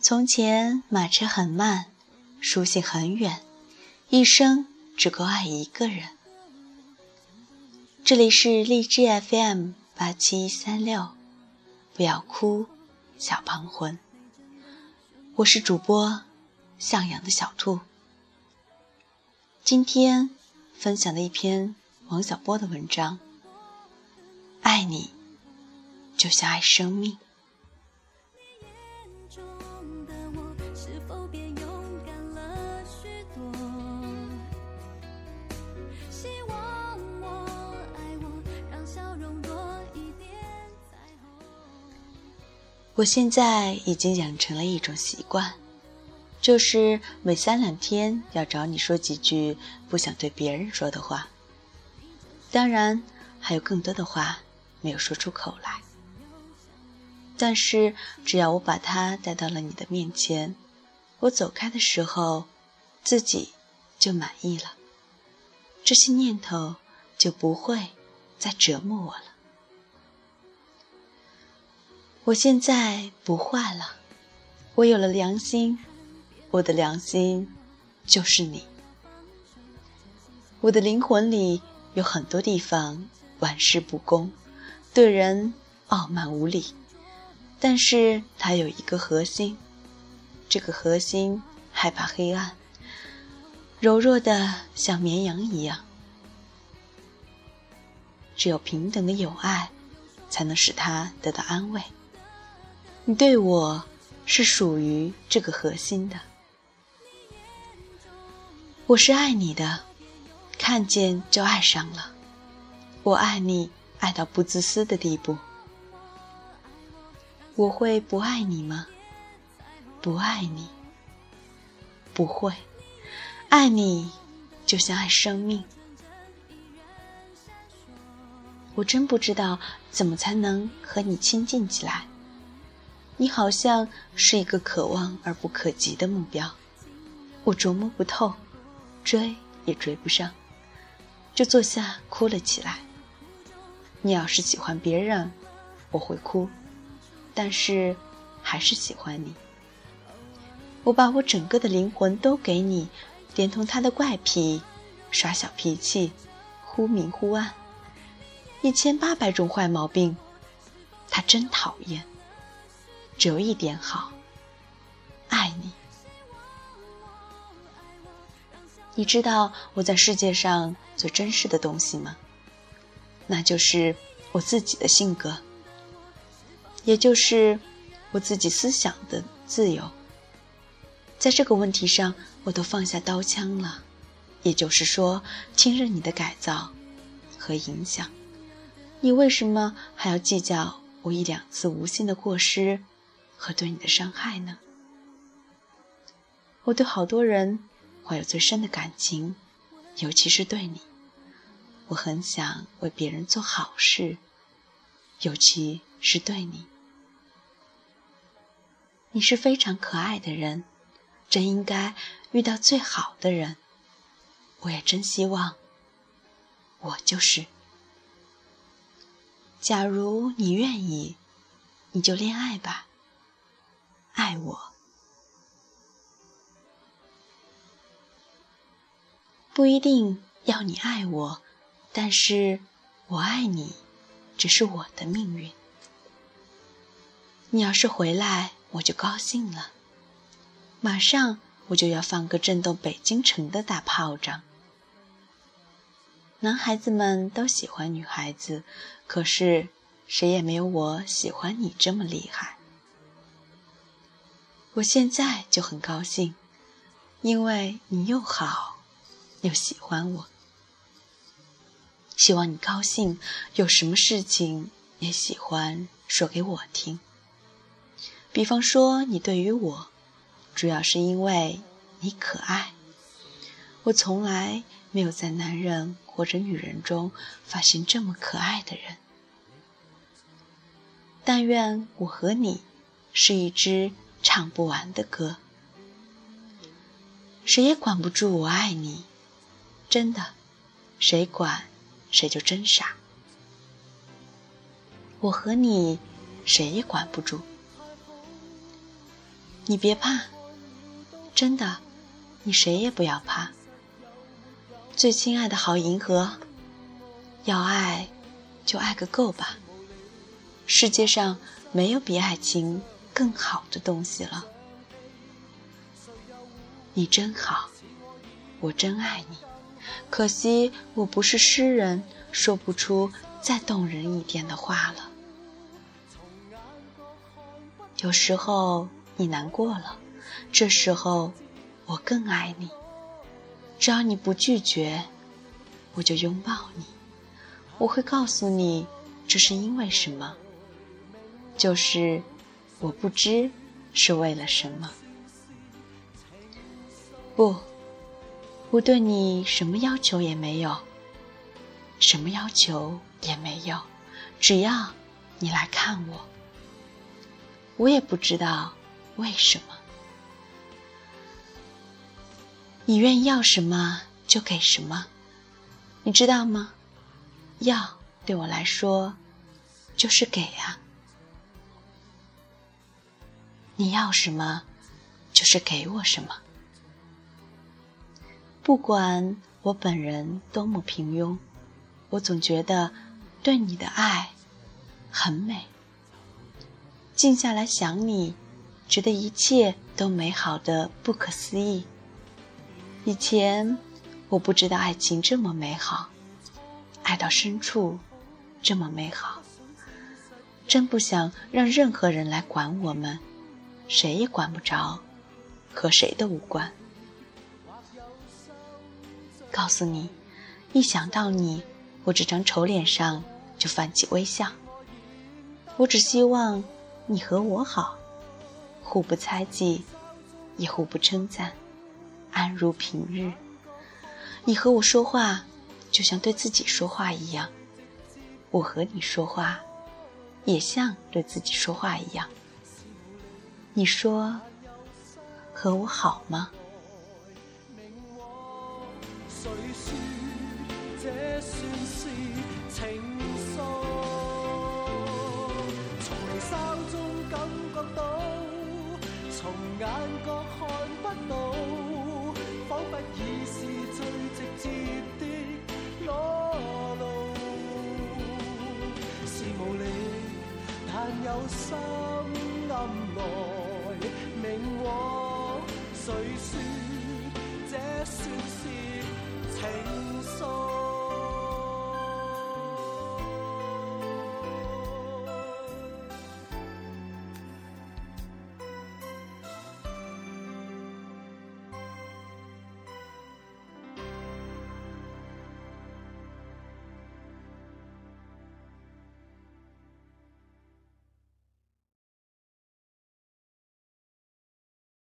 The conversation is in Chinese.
从前马车很慢，书信很远，一生只够爱一个人。这里是荔枝 FM 八七三六，不要哭，小胖魂。我是主播向阳的小兔。今天分享的一篇王小波的文章，爱你就像爱生命。中的我，是否变勇敢了许多？希望我爱我，让笑容多一点彩虹我现在已经养成了一种习惯，就是每三两天要找你说几句不想对别人说的话。当然，还有更多的话没有说出口来。但是，只要我把它带到了你的面前，我走开的时候，自己就满意了。这些念头就不会再折磨我了。我现在不坏了，我有了良心，我的良心就是你。我的灵魂里有很多地方玩世不恭，对人傲慢无礼，但是它有一个核心，这个核心害怕黑暗，柔弱的像绵羊一样。只有平等的友爱，才能使它得到安慰。你对我是属于这个核心的，我是爱你的，看见就爱上了，我爱你爱到不自私的地步。我会不爱你吗？不爱你，不会，爱你就像爱生命。我真不知道怎么才能和你亲近起来。你好像是一个可望而不可及的目标，我琢磨不透，追也追不上，就坐下哭了起来。你要是喜欢别人，我会哭，但是还是喜欢你。我把我整个的灵魂都给你，连同他的怪癖、耍小脾气、忽明忽暗，一千八百种坏毛病，他真讨厌。只有一点好，爱你。你知道我在世界上最珍视的东西吗？那就是我自己的性格，也就是我自己思想的自由。在这个问题上，我都放下刀枪了，也就是说，听任你的改造和影响。你为什么还要计较我一两次无心的过失？和对你的伤害呢？我对好多人怀有最深的感情，尤其是对你。我很想为别人做好事，尤其是对你。你是非常可爱的人，真应该遇到最好的人。我也真希望我就是。假如你愿意，你就恋爱吧。爱我，不一定要你爱我，但是我爱你，只是我的命运。你要是回来，我就高兴了，马上我就要放个震动北京城的大炮仗。男孩子们都喜欢女孩子，可是谁也没有我喜欢你这么厉害。我现在就很高兴，因为你又好，又喜欢我。希望你高兴，有什么事情也喜欢说给我听。比方说，你对于我，主要是因为你可爱。我从来没有在男人或者女人中发现这么可爱的人。但愿我和你是一支。唱不完的歌，谁也管不住我爱你，真的，谁管谁就真傻。我和你，谁也管不住，你别怕，真的，你谁也不要怕。最亲爱的好银河，要爱就爱个够吧。世界上没有比爱情更好的东西了。你真好，我真爱你。可惜我不是诗人，说不出再动人一点的话了。有时候你难过了，这时候我更爱你。只要你不拒绝，我就拥抱你。我会告诉你这是因为什么，就是我不知是为了什么。不。我对你什么要求也没有，什么要求也没有，只要你来看我。我也不知道为什么，你愿意要什么就给什么，你知道吗？要对我来说就是给啊，你要什么就是给我什么。不管我本人多么平庸，我总觉得对你的爱很美。静下来想你，觉得一切都美好的不可思议。以前我不知道爱情这么美好，爱到深处这么美好。真不想让任何人来管我们，谁也管不着，和谁都无关。告诉你，一想到你，我这张丑脸上就泛起微笑。我只希望你和我好，互不猜忌，也互不称赞，安如平日。你和我说话，就像对自己说话一样；我和你说话，也像对自己说话一样。你说，和我好吗？眼角看不到仿佛已是最直接的裸露。是无力但有心暗落。